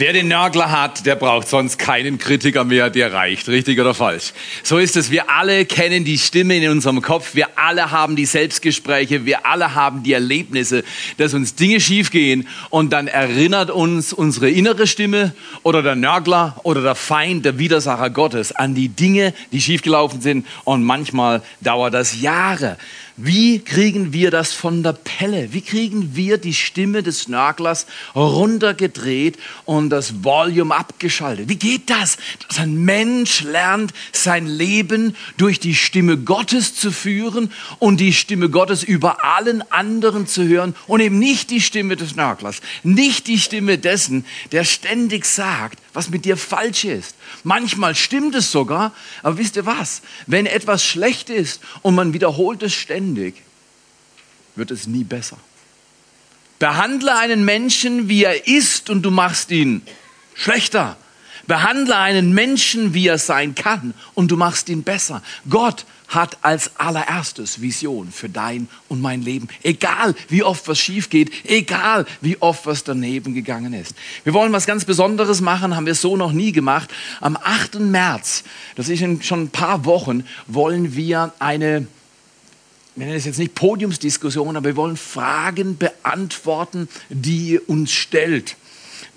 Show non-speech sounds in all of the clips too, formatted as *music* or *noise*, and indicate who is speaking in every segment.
Speaker 1: Wer den Nörgler hat, der braucht sonst keinen Kritiker mehr, der reicht. Richtig oder falsch? So ist es. Wir alle kennen die Stimme in unserem Kopf. Wir alle haben die Selbstgespräche. Wir alle haben die Erlebnisse, dass uns Dinge schiefgehen. Und dann erinnert uns unsere innere Stimme oder der Nörgler oder der Feind, der Widersacher Gottes an die Dinge, die schiefgelaufen sind. Und manchmal dauert das Jahre. Wie kriegen wir das von der Pelle? Wie kriegen wir die Stimme des Nörglers runtergedreht und das Volume abgeschaltet? Wie geht das? Dass ein Mensch lernt, sein Leben durch die Stimme Gottes zu führen und die Stimme Gottes über allen anderen zu hören und eben nicht die Stimme des Nörglers, nicht die Stimme dessen, der ständig sagt, was mit dir falsch ist. Manchmal stimmt es sogar, aber wisst ihr was? Wenn etwas schlecht ist und man wiederholt es ständig, wird es nie besser. Behandle einen Menschen, wie er ist, und du machst ihn schlechter. Behandle einen Menschen, wie er sein kann, und du machst ihn besser. Gott hat als allererstes Vision für dein und mein Leben. Egal, wie oft was schief geht, egal, wie oft was daneben gegangen ist. Wir wollen was ganz Besonderes machen, haben wir so noch nie gemacht. Am 8. März, das ist in schon ein paar Wochen, wollen wir eine wir nennen es jetzt nicht Podiumsdiskussion, aber wir wollen Fragen beantworten, die ihr uns stellt.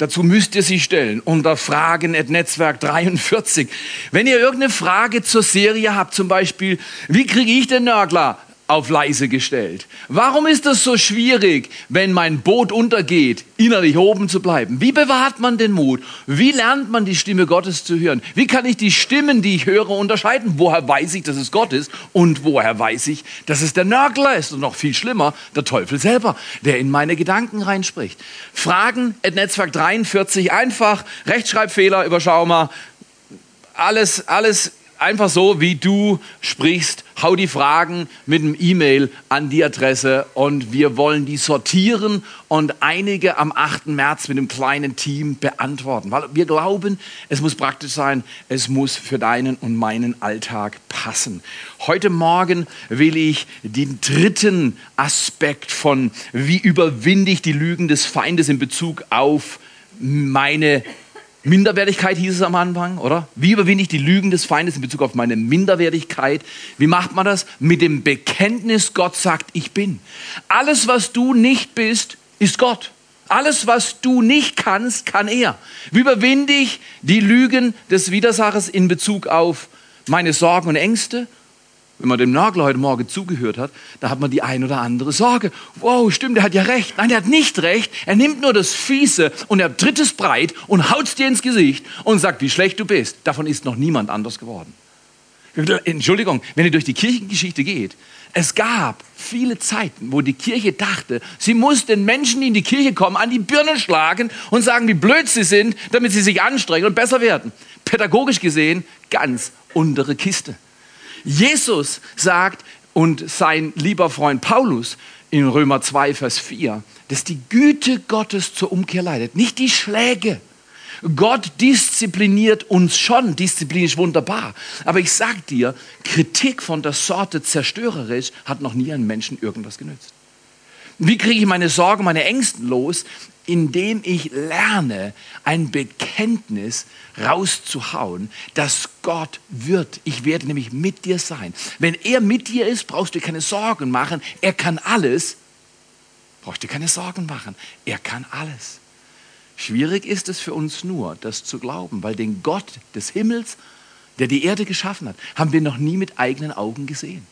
Speaker 1: Dazu müsst ihr sie stellen unter Fragen at Netzwerk 43. Wenn ihr irgendeine Frage zur Serie habt, zum Beispiel, wie kriege ich den Nörgler auf leise gestellt. Warum ist das so schwierig, wenn mein Boot untergeht, innerlich oben zu bleiben? Wie bewahrt man den Mut? Wie lernt man die Stimme Gottes zu hören? Wie kann ich die Stimmen, die ich höre, unterscheiden? Woher weiß ich, dass es Gott ist? Und woher weiß ich, dass es der Nörgler ist? Und noch viel schlimmer, der Teufel selber, der in meine Gedanken reinspricht. Fragen at Netzwerk 43, einfach, Rechtschreibfehler, überschaubar, alles, alles einfach so, wie du sprichst. Hau die Fragen mit einem E-Mail an die Adresse und wir wollen die sortieren und einige am 8. März mit einem kleinen Team beantworten. Weil wir glauben, es muss praktisch sein, es muss für deinen und meinen Alltag passen. Heute Morgen will ich den dritten Aspekt von, wie überwinde ich die Lügen des Feindes in Bezug auf meine Minderwertigkeit hieß es am Anfang, oder? Wie überwinde ich die Lügen des Feindes in Bezug auf meine Minderwertigkeit? Wie macht man das? Mit dem Bekenntnis, Gott sagt, ich bin. Alles, was du nicht bist, ist Gott. Alles, was du nicht kannst, kann er. Wie überwinde ich die Lügen des Widersachers in Bezug auf meine Sorgen und Ängste wenn man dem Nagler heute Morgen zugehört hat, da hat man die ein oder andere Sorge. Wow, stimmt, der hat ja recht. Nein, der hat nicht recht. Er nimmt nur das Fiese und er tritt es breit und haut dir ins Gesicht und sagt, wie schlecht du bist. Davon ist noch niemand anders geworden. Entschuldigung, wenn ihr durch die Kirchengeschichte geht, es gab viele Zeiten, wo die Kirche dachte, sie muss den Menschen, die in die Kirche kommen, an die Birne schlagen und sagen, wie blöd sie sind, damit sie sich anstrengen und besser werden. Pädagogisch gesehen ganz untere Kiste. Jesus sagt und sein lieber Freund Paulus in Römer 2, Vers 4, dass die Güte Gottes zur Umkehr leitet, nicht die Schläge. Gott diszipliniert uns schon, Disziplin ist wunderbar. Aber ich sag dir, Kritik von der Sorte zerstörerisch hat noch nie einem Menschen irgendwas genützt. Wie kriege ich meine Sorgen, meine Ängste los? Indem ich lerne, ein Bekenntnis rauszuhauen, dass Gott wird. Ich werde nämlich mit dir sein. Wenn er mit dir ist, brauchst du dir keine Sorgen machen. Er kann alles. Brauchst du dir keine Sorgen machen. Er kann alles. Schwierig ist es für uns nur, das zu glauben, weil den Gott des Himmels, der die Erde geschaffen hat, haben wir noch nie mit eigenen Augen gesehen.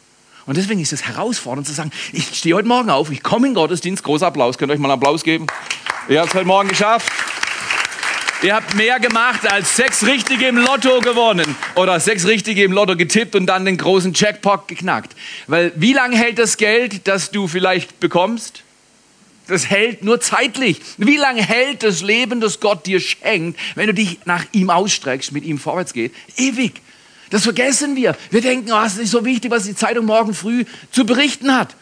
Speaker 1: Und deswegen ist es herausfordernd zu sagen, ich stehe heute Morgen auf, ich komme in den Gottesdienst, großer Applaus, könnt ihr euch mal einen Applaus geben? Ihr habt es heute Morgen geschafft. Ihr habt mehr gemacht als sechs Richtige im Lotto gewonnen oder sechs Richtige im Lotto getippt und dann den großen Jackpot geknackt. Weil wie lange hält das Geld, das du vielleicht bekommst? Das hält nur zeitlich. Wie lange hält das Leben, das Gott dir schenkt, wenn du dich nach ihm ausstreckst, mit ihm vorwärts geht? Ewig. Das vergessen wir. Wir denken, oh, es ist nicht so wichtig, was die Zeitung morgen früh zu berichten hat.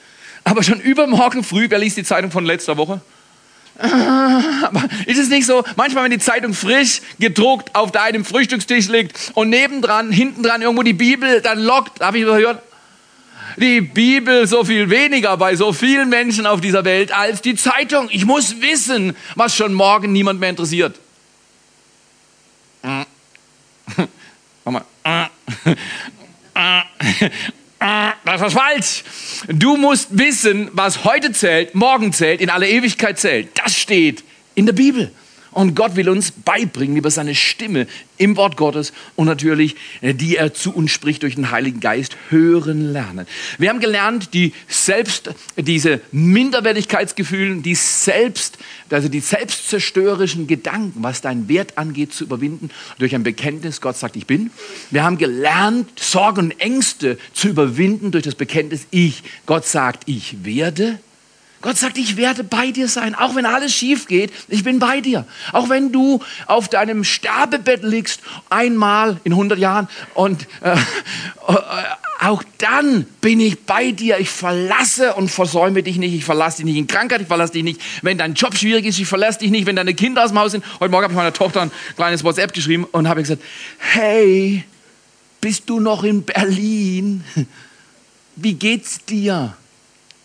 Speaker 1: Aber schon übermorgen früh, wer liest die Zeitung von letzter Woche? *laughs* Aber ist es nicht so, manchmal, wenn die Zeitung frisch gedruckt auf deinem Frühstückstisch liegt und nebendran, hintendran irgendwo die Bibel, dann lockt, habe ich gehört, die Bibel so viel weniger bei so vielen Menschen auf dieser Welt als die Zeitung. Ich muss wissen, was schon morgen niemand mehr interessiert. Mm. *laughs* Mach mal. Mm. *laughs* Das ist falsch. Du musst wissen, was heute zählt, morgen zählt, in aller Ewigkeit zählt. Das steht in der Bibel. Und Gott will uns beibringen über seine Stimme im Wort Gottes und natürlich, äh, die er zu uns spricht durch den Heiligen Geist, hören lernen. Wir haben gelernt, die selbst, diese Minderwertigkeitsgefühle, die selbst, also die selbstzerstörerischen Gedanken, was deinen Wert angeht, zu überwinden durch ein Bekenntnis, Gott sagt, ich bin. Wir haben gelernt, Sorgen und Ängste zu überwinden durch das Bekenntnis, ich, Gott sagt, ich werde. Gott sagt, ich werde bei dir sein, auch wenn alles schief geht, ich bin bei dir. Auch wenn du auf deinem Sterbebett liegst, einmal in 100 Jahren und äh, *laughs* äh, auch dann bin ich bei dir. Ich verlasse und versäume dich nicht. Ich verlasse dich nicht in Krankheit, ich verlasse dich nicht, wenn dein Job schwierig ist, ich verlasse dich nicht, wenn deine Kinder aus dem Haus sind. Heute Morgen habe ich meiner Tochter ein kleines WhatsApp geschrieben und habe gesagt, hey, bist du noch in Berlin? *laughs* Wie geht's dir?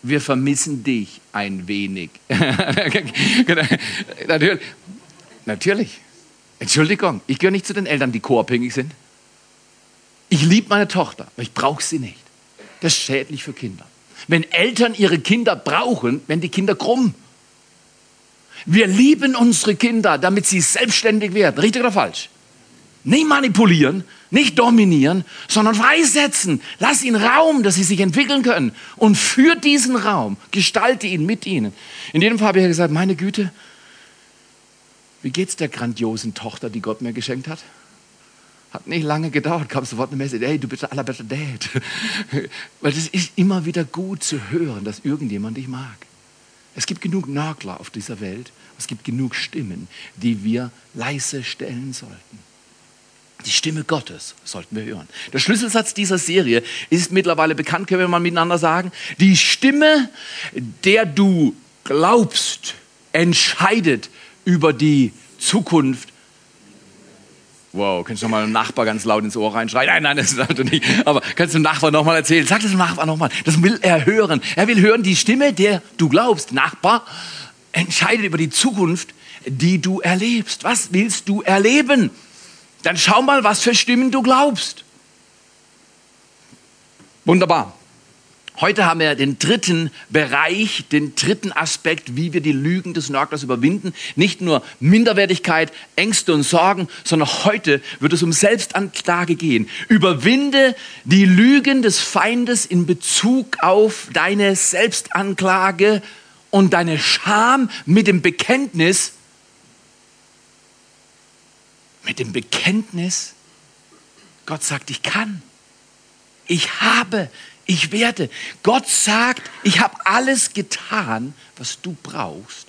Speaker 1: Wir vermissen dich ein wenig. *laughs* natürlich, natürlich. Entschuldigung, ich gehöre nicht zu den Eltern, die co-abhängig sind. Ich liebe meine Tochter, aber ich brauche sie nicht. Das ist schädlich für Kinder. Wenn Eltern ihre Kinder brauchen, werden die Kinder krumm. Wir lieben unsere Kinder, damit sie selbstständig werden. Richtig oder falsch? Nicht manipulieren, nicht dominieren, sondern freisetzen. Lass ihnen Raum, dass sie sich entwickeln können. Und für diesen Raum gestalte ihn mit ihnen. In jedem Fall habe ich gesagt, meine Güte, wie geht's der grandiosen Tochter, die Gott mir geschenkt hat? Hat nicht lange gedauert, kam sofort eine Message, hey, du bist der allerbeste Dad. *laughs* Weil es ist immer wieder gut zu hören, dass irgendjemand dich mag. Es gibt genug Nörgler auf dieser Welt. Es gibt genug Stimmen, die wir leise stellen sollten. Die Stimme Gottes sollten wir hören. Der Schlüsselsatz dieser Serie ist mittlerweile bekannt, können wir mal miteinander sagen. Die Stimme, der du glaubst, entscheidet über die Zukunft. Wow, kannst du mal dem Nachbar ganz laut ins Ohr reinschreien? Nein, nein, das ist du nicht. Aber kannst du dem Nachbar nochmal erzählen? Sag das dem Nachbar nochmal. Das will er hören. Er will hören, die Stimme, der du glaubst, Nachbar, entscheidet über die Zukunft, die du erlebst. Was willst du erleben? Dann schau mal, was für Stimmen du glaubst. Wunderbar. Heute haben wir den dritten Bereich, den dritten Aspekt, wie wir die Lügen des Nörglers überwinden. Nicht nur Minderwertigkeit, Ängste und Sorgen, sondern heute wird es um Selbstanklage gehen. Überwinde die Lügen des Feindes in Bezug auf deine Selbstanklage und deine Scham mit dem Bekenntnis, mit dem Bekenntnis, Gott sagt, ich kann, ich habe, ich werde. Gott sagt, ich habe alles getan, was du brauchst,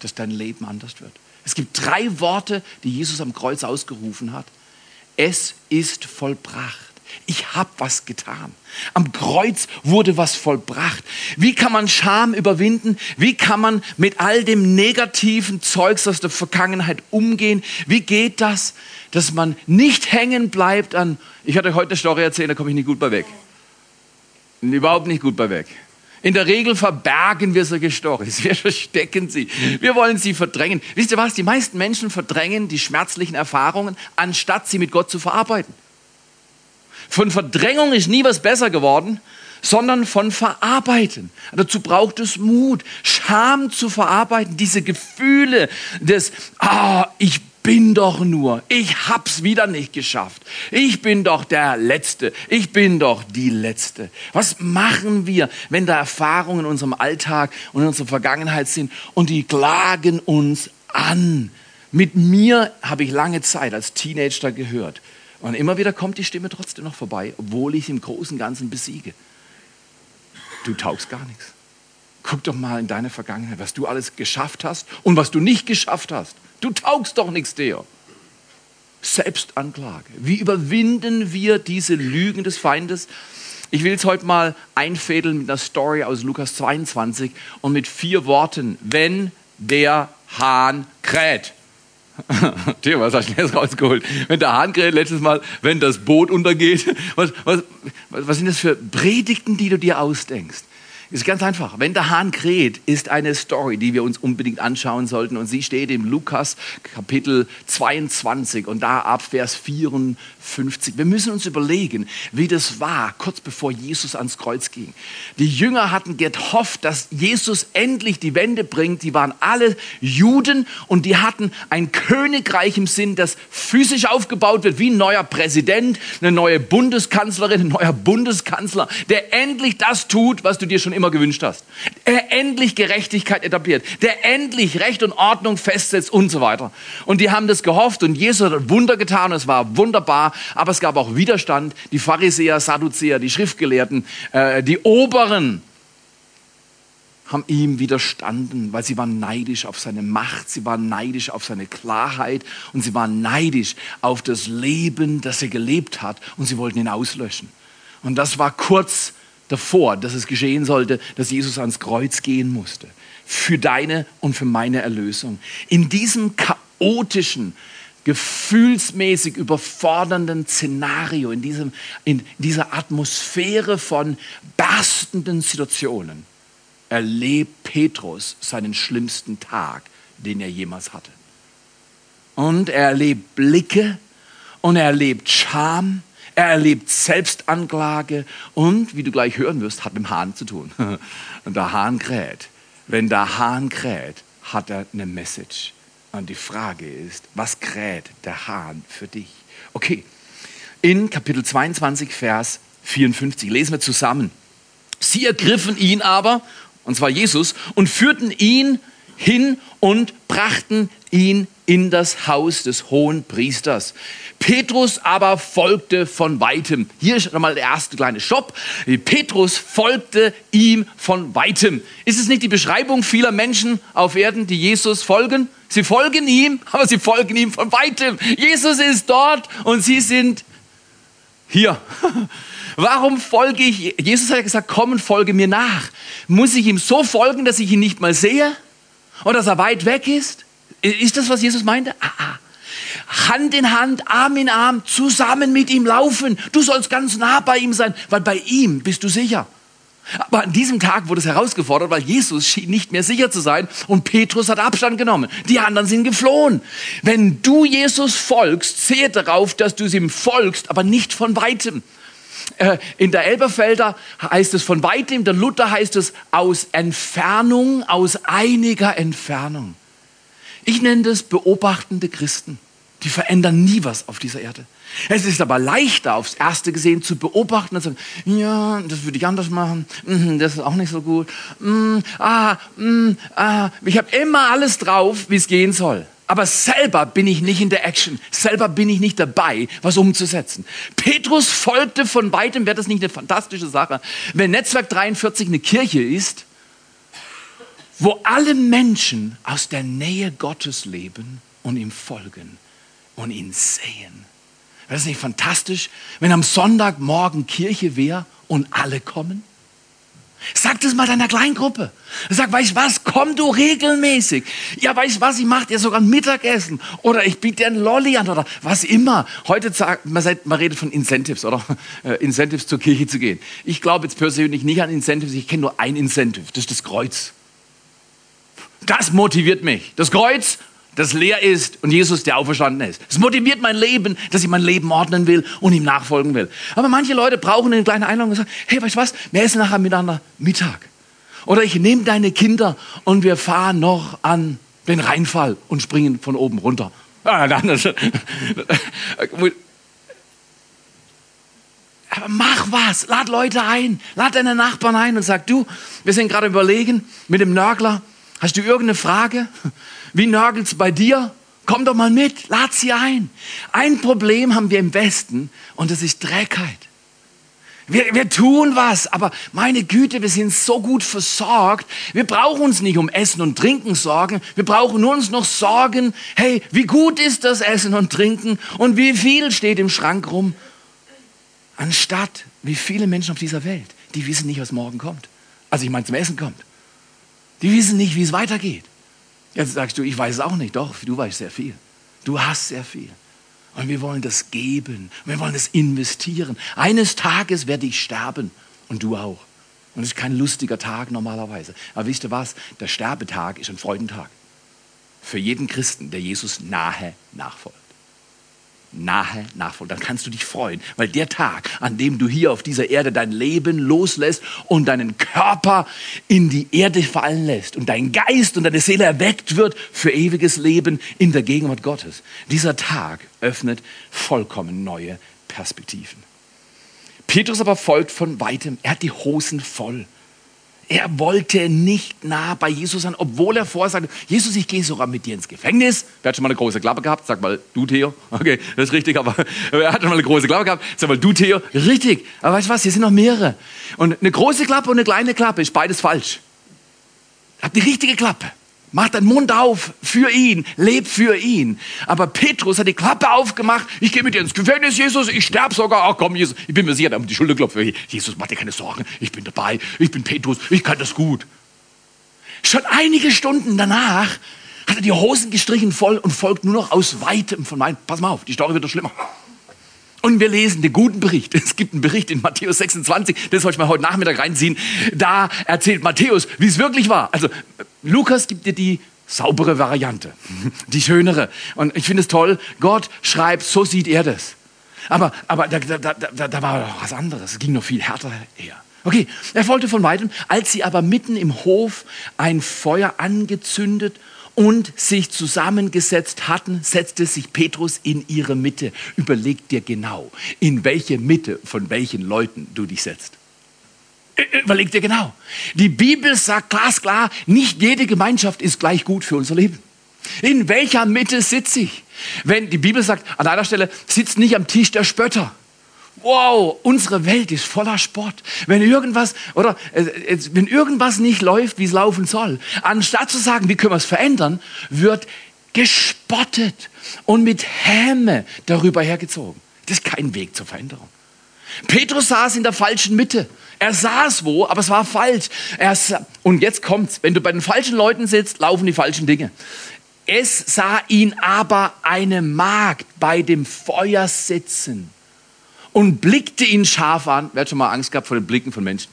Speaker 1: dass dein Leben anders wird. Es gibt drei Worte, die Jesus am Kreuz ausgerufen hat. Es ist vollbracht. Ich habe was getan. Am Kreuz wurde was vollbracht. Wie kann man Scham überwinden? Wie kann man mit all dem negativen Zeugs aus der Vergangenheit umgehen? Wie geht das, dass man nicht hängen bleibt an, ich hatte heute eine Story erzählt, da komme ich nicht gut bei weg. Überhaupt nicht gut bei weg. In der Regel verbergen wir solche Storys. Wir *laughs* verstecken sie. Wir wollen sie verdrängen. Wisst ihr was? Die meisten Menschen verdrängen die schmerzlichen Erfahrungen, anstatt sie mit Gott zu verarbeiten. Von Verdrängung ist nie was besser geworden, sondern von Verarbeiten. Dazu braucht es Mut, Scham zu verarbeiten, diese Gefühle des, ah, ich bin doch nur, ich hab's wieder nicht geschafft. Ich bin doch der Letzte, ich bin doch die Letzte. Was machen wir, wenn da Erfahrungen in unserem Alltag und in unserer Vergangenheit sind und die klagen uns an? Mit mir habe ich lange Zeit als Teenager gehört. Und immer wieder kommt die Stimme trotzdem noch vorbei, obwohl ich im Großen und Ganzen besiege. Du taugst gar nichts. Guck doch mal in deine Vergangenheit, was du alles geschafft hast und was du nicht geschafft hast. Du taugst doch nichts der. Selbstanklage. Wie überwinden wir diese Lügen des Feindes? Ich will es heute mal einfädeln mit einer Story aus Lukas 22 und mit vier Worten. Wenn der Hahn kräht. *laughs* Theo, was hast du jetzt rausgeholt? Wenn der Hahn kräht, letztes Mal, wenn das Boot untergeht. *laughs* Was, was, was sind das für Predigten, die du dir ausdenkst? Ist ganz einfach. Wenn der Hahn kräht, ist eine Story, die wir uns unbedingt anschauen sollten. Und sie steht im Lukas Kapitel 22 und da ab Vers 54. Wir müssen uns überlegen, wie das war, kurz bevor Jesus ans Kreuz ging. Die Jünger hatten gehofft, dass Jesus endlich die Wende bringt. Die waren alle Juden und die hatten ein Königreich im Sinn, das physisch aufgebaut wird, wie ein neuer Präsident, eine neue Bundeskanzlerin, ein neuer Bundeskanzler, der endlich das tut, was du dir schon immer gewünscht hast. Der endlich Gerechtigkeit etabliert, der endlich Recht und Ordnung festsetzt und so weiter. Und die haben das gehofft und Jesus hat Wunder getan und es war wunderbar, aber es gab auch Widerstand. Die Pharisäer, Sadduzäer, die Schriftgelehrten, äh, die Oberen haben ihm widerstanden, weil sie waren neidisch auf seine Macht, sie waren neidisch auf seine Klarheit und sie waren neidisch auf das Leben, das er gelebt hat und sie wollten ihn auslöschen. Und das war kurz davor, dass es geschehen sollte, dass Jesus ans Kreuz gehen musste. Für deine und für meine Erlösung. In diesem chaotischen, gefühlsmäßig überfordernden Szenario, in, diesem, in dieser Atmosphäre von berstenden Situationen, erlebt Petrus seinen schlimmsten Tag, den er jemals hatte. Und er erlebt Blicke und er erlebt Scham er erlebt Selbstanklage und, wie du gleich hören wirst, hat mit dem Hahn zu tun. *laughs* Und der Hahn kräht. Wenn der Hahn kräht, hat er eine Message. Und die Frage ist, was kräht der Hahn für dich? Okay, in Kapitel 22, Vers 54 lesen wir zusammen. Sie ergriffen ihn aber, und zwar Jesus, und führten ihn hin und brachten ihn in das Haus des hohen Priesters. Petrus aber folgte von weitem. Hier ist nochmal der erste kleine Shop. Petrus folgte ihm von weitem. Ist es nicht die Beschreibung vieler Menschen auf Erden, die Jesus folgen? Sie folgen ihm, *laughs* aber sie folgen ihm von weitem. Jesus ist dort und sie sind hier. *laughs* Warum folge ich? Jesus hat gesagt, komm und folge mir nach. Muss ich ihm so folgen, dass ich ihn nicht mal sehe? Oder dass er weit weg ist? Ist das, was Jesus meinte? Ah, ah. Hand in Hand, Arm in Arm, zusammen mit ihm laufen. Du sollst ganz nah bei ihm sein, weil bei ihm bist du sicher. Aber an diesem Tag wurde es herausgefordert, weil Jesus schien nicht mehr sicher zu sein und Petrus hat Abstand genommen. Die anderen sind geflohen. Wenn du Jesus folgst, sehe darauf, dass du ihm folgst, aber nicht von weitem. Äh, in der Elberfelder heißt es von weitem, der Luther heißt es aus Entfernung, aus einiger Entfernung. Ich nenne das beobachtende Christen. Die verändern nie was auf dieser Erde. Es ist aber leichter, aufs Erste gesehen, zu beobachten und zu sagen, ja, das würde ich anders machen, mhm, das ist auch nicht so gut. Mm, ah, mm, ah. Ich habe immer alles drauf, wie es gehen soll. Aber selber bin ich nicht in der Action. Selber bin ich nicht dabei, was umzusetzen. Petrus folgte von weitem, wäre das nicht eine fantastische Sache, wenn Netzwerk 43 eine Kirche ist, wo alle Menschen aus der Nähe Gottes leben und ihm folgen und ihn sehen. Wäre das nicht fantastisch, wenn am Sonntagmorgen Kirche wäre und alle kommen? Sag das mal deiner Kleingruppe. Sag, weißt du was, komm du regelmäßig. Ja, weißt du was, ich mache dir sogar ein Mittagessen oder ich biete dir ein Lolli an oder was immer. Heute sagt man, man redet von Incentives oder *laughs* äh, Incentives zur Kirche zu gehen. Ich glaube jetzt persönlich nicht an Incentives, ich kenne nur ein Incentive, das ist das Kreuz. Das motiviert mich. Das Kreuz das leer ist und Jesus, der auferstanden ist. Das motiviert mein Leben, dass ich mein Leben ordnen will und ihm nachfolgen will. Aber manche Leute brauchen eine kleine Einladung und sagen, hey, weißt du was, wir essen nachher miteinander Mittag. Oder ich nehme deine Kinder und wir fahren noch an den Rheinfall und springen von oben runter. Ah, *laughs* Aber mach was, lad Leute ein, lad deine Nachbarn ein und sag, du, wir sind gerade überlegen mit dem Nörgler, hast du irgendeine Frage? Wie nörgelt's bei dir? Komm doch mal mit, lad sie ein. Ein Problem haben wir im Westen und das ist Dreckheit. Wir, wir tun was, aber meine Güte, wir sind so gut versorgt. Wir brauchen uns nicht um Essen und Trinken sorgen. Wir brauchen uns noch sorgen, hey, wie gut ist das Essen und Trinken und wie viel steht im Schrank rum. Anstatt wie viele Menschen auf dieser Welt, die wissen nicht, was morgen kommt. Also ich meine, zum Essen kommt. Die wissen nicht, wie es weitergeht. Jetzt sagst du, ich weiß es auch nicht. Doch, du weißt sehr viel. Du hast sehr viel. Und wir wollen das geben. Wir wollen das investieren. Eines Tages werde ich sterben. Und du auch. Und es ist kein lustiger Tag normalerweise. Aber wisst ihr was? Der Sterbetag ist ein Freudentag. Für jeden Christen, der Jesus nahe nachfolgt nahe nachfolgen. Dann kannst du dich freuen, weil der Tag, an dem du hier auf dieser Erde dein Leben loslässt und deinen Körper in die Erde fallen lässt und dein Geist und deine Seele erweckt wird für ewiges Leben in der Gegenwart Gottes. Dieser Tag öffnet vollkommen neue Perspektiven. Petrus aber folgt von weitem. Er hat die Hosen voll. Er wollte nicht nah bei Jesus sein, obwohl er vorsagte, Jesus, ich gehe sogar mit dir ins Gefängnis. Wer hat schon mal eine große Klappe gehabt? Sag mal, du Theo. Okay, das ist richtig, aber *laughs* er hat schon mal eine große Klappe gehabt. Sag mal, du Theo. Richtig. Aber weißt du was, hier sind noch mehrere. Und eine große Klappe und eine kleine Klappe ist beides falsch. Hab die richtige Klappe. Mach deinen Mund auf für ihn, leb für ihn. Aber Petrus hat die Klappe aufgemacht. Ich gehe mit dir ins Gefängnis, Jesus. Ich sterbe sogar. Ach komm, Jesus. Ich bin mir sicher, da die Schulter klopft. Jesus, mach dir keine Sorgen. Ich bin dabei. Ich bin Petrus. Ich kann das gut. Schon einige Stunden danach hat er die Hosen gestrichen voll und folgt nur noch aus Weitem von meinem. Pass mal auf, die Story wird doch schlimmer. Und wir lesen den guten Bericht. Es gibt einen Bericht in Matthäus 26, das soll ich mal heute Nachmittag reinziehen. Da erzählt Matthäus, wie es wirklich war. Also Lukas gibt dir die saubere Variante, *laughs* die schönere. Und ich finde es toll, Gott schreibt, so sieht er das. Aber, aber da, da, da, da war noch was anderes, es ging noch viel härter her. Okay, er folgte von weitem, als sie aber mitten im Hof ein Feuer angezündet und sich zusammengesetzt hatten, setzte sich Petrus in ihre Mitte. Überleg dir genau, in welche Mitte von welchen Leuten du dich setzt. Überleg dir genau. Die Bibel sagt glasklar, nicht jede Gemeinschaft ist gleich gut für unser Leben. In welcher Mitte sitze ich? Wenn die Bibel sagt, an einer Stelle, sitzt nicht am Tisch der Spötter wow, unsere Welt ist voller Spott. Wenn irgendwas, oder, äh, wenn irgendwas nicht läuft, wie es laufen soll, anstatt zu sagen, wie können wir es verändern, wird gespottet und mit Häme darüber hergezogen. Das ist kein Weg zur Veränderung. Petrus saß in der falschen Mitte. Er saß wo, aber es war falsch. Und jetzt kommt's. Wenn du bei den falschen Leuten sitzt, laufen die falschen Dinge. Es sah ihn aber eine Magd bei dem Feuer sitzen und blickte ihn scharf an. Wer hat schon mal Angst gehabt vor den Blicken von Menschen?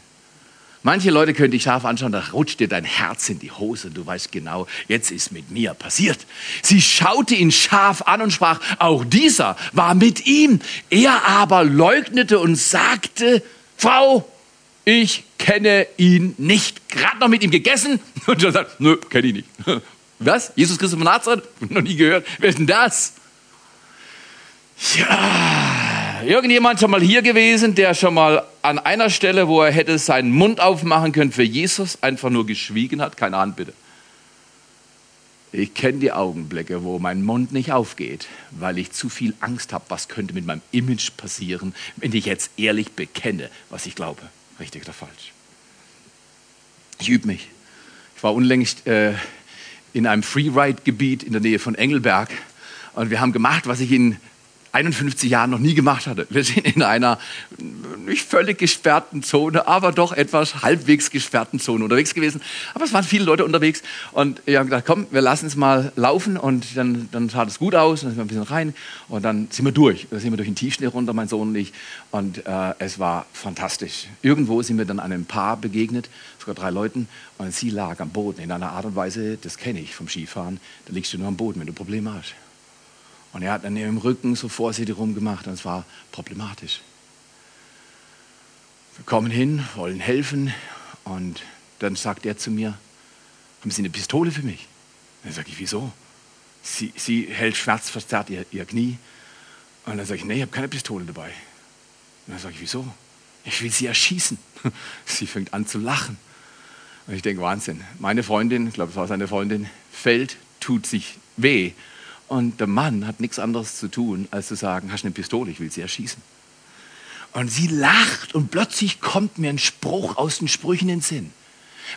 Speaker 1: Manche Leute können dich scharf anschauen, da rutscht dir dein Herz in die Hose. Du weißt genau, jetzt ist mit mir passiert. Sie schaute ihn scharf an und sprach, auch dieser war mit ihm. Er aber leugnete und sagte, Frau, ich kenne ihn nicht. Gerade noch mit ihm gegessen. *laughs* Und er sagt, nö, kenne ich nicht. *laughs* Was? Jesus Christus von Nazareth? *laughs* Noch nie gehört. Wer ist denn das? Ja, Irgendjemand schon mal hier gewesen, der schon mal an einer Stelle, wo er hätte seinen Mund aufmachen können für Jesus, einfach nur geschwiegen hat? Keine Hand bitte. Ich kenne die Augenblicke, wo mein Mund nicht aufgeht, weil ich zu viel Angst habe, was könnte mit meinem Image passieren, wenn ich jetzt ehrlich bekenne, was ich glaube. Richtig oder falsch? Ich übe mich. Ich war unlängst äh, in einem Freeride-Gebiet in der Nähe von Engelberg und wir haben gemacht, was ich in 51 Jahren noch nie gemacht hatte. Wir sind in einer nicht völlig gesperrten Zone, aber doch etwas halbwegs gesperrten Zone unterwegs gewesen. Aber es waren viele Leute unterwegs und wir haben gedacht, komm, wir lassen es mal laufen und dann, dann sah es gut aus, dann sind wir ein bisschen rein und dann sind wir durch. Dann sind wir durch den Tiefschnee runter, mein Sohn und ich und äh, es war fantastisch. Irgendwo sind wir dann einem Paar begegnet, sogar drei Leuten und sie lag am Boden in einer Art und Weise, das kenne ich vom Skifahren, da liegst du nur am Boden, wenn du Probleme hast. Und er hat dann im Rücken so vorsichtig rumgemacht und es war problematisch. Wir kommen hin, wollen helfen und dann sagt er zu mir, haben Sie eine Pistole für mich? Dann sage ich, wieso? Sie, sie hält schmerzverzerrt ihr, ihr Knie. Und dann sage ich, nee, ich habe keine Pistole dabei. Und dann sage ich, wieso? Ich will sie erschießen. *laughs* Sie fängt an zu lachen. Und ich denke, Wahnsinn. Meine Freundin, ich glaube, es war seine Freundin, fällt, tut sich weh und der Mann hat nichts anderes zu tun, als zu sagen, hast du eine Pistole, ich will sie erschießen. Und sie lacht und plötzlich kommt mir ein Spruch aus den Sprüchen in den Sinn.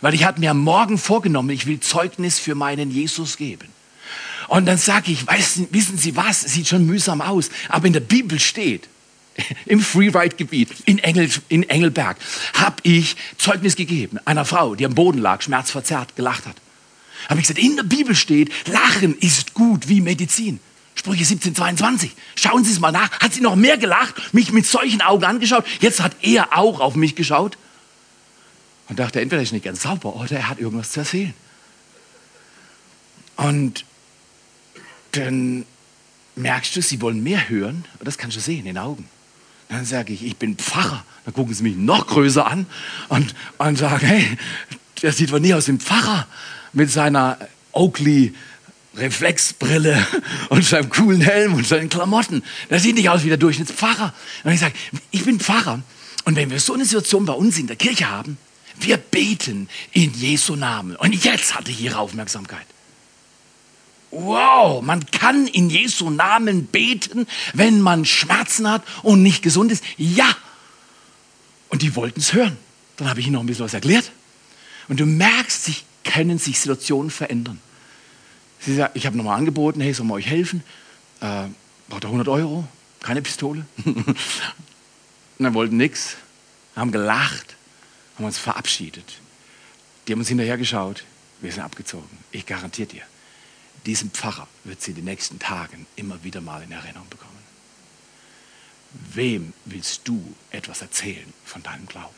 Speaker 1: Weil ich hatte mir am Morgen vorgenommen, ich will Zeugnis für meinen Jesus geben. Und dann sage ich, weiß, wissen Sie was, sieht schon mühsam aus, aber in der Bibel steht, *laughs* im Freeride-Gebiet in, Engel, in Engelberg, habe ich Zeugnis gegeben einer Frau, die am Boden lag, schmerzverzerrt, gelacht hat. Habe ich gesagt, in der Bibel steht, Lachen ist gut wie Medizin. Sprüche 17, 22. Schauen Sie es mal nach. Hat sie noch mehr gelacht, mich mit solchen Augen angeschaut. Jetzt hat er auch auf mich geschaut. Und dachte, entweder ist nicht ganz sauber oder er hat irgendwas zu erzählen. Und dann merkst du, sie wollen mehr hören. Und das kannst du sehen in den Augen. Dann sage ich, ich bin Pfarrer. Dann gucken sie mich noch größer an und, und sagen, hey, der sieht doch nie aus wie ein Pfarrer mit seiner Oakley Reflexbrille *laughs* und seinem coolen Helm und seinen Klamotten. Der sieht nicht aus wie der Durchschnittspfarrer. Und ich sage, ich bin Pfarrer. Und wenn wir so eine Situation bei uns in der Kirche haben, wir beten in Jesu Namen. Und jetzt hatte ich ihre Aufmerksamkeit. Wow, man kann in Jesu Namen beten, wenn man Schmerzen hat und nicht gesund ist. Ja. Und die wollten es hören. Dann habe ich ihnen noch ein bisschen was erklärt. Und du merkst, sich können sich Situationen verändern. Sie sagt, ich habe nochmal angeboten, hey, soll wir euch helfen? Äh, braucht er 100 Euro? Keine Pistole? *laughs* und dann wollten nichts, haben gelacht, haben uns verabschiedet. Die haben uns hinterher geschaut, wir sind abgezogen. Ich garantiere dir, diesen Pfarrer wird sie in den nächsten Tagen immer wieder mal in Erinnerung bekommen. Wem willst du etwas erzählen von deinem Glauben?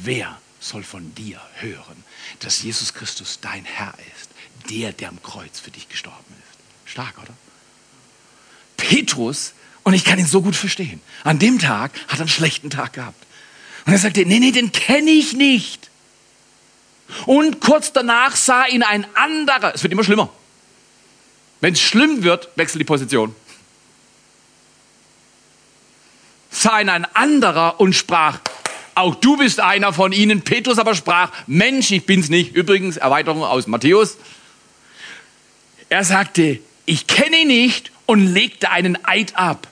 Speaker 1: Wer soll von dir hören, dass Jesus Christus dein Herr ist, der, der am Kreuz für dich gestorben ist. Stark, oder? Petrus, und ich kann ihn so gut verstehen, an dem Tag hat er einen schlechten Tag gehabt. Und er sagte, nee, nee, den kenne ich nicht. Und kurz danach sah ihn ein anderer, es wird immer schlimmer. Wenn es schlimm wird, wechselt die Position. Sah ihn ein anderer und sprach, auch du bist einer von ihnen. Petrus aber sprach, Mensch, ich bin's nicht. Übrigens, Erweiterung aus Matthäus. Er sagte, ich kenne ihn nicht und legte einen Eid ab.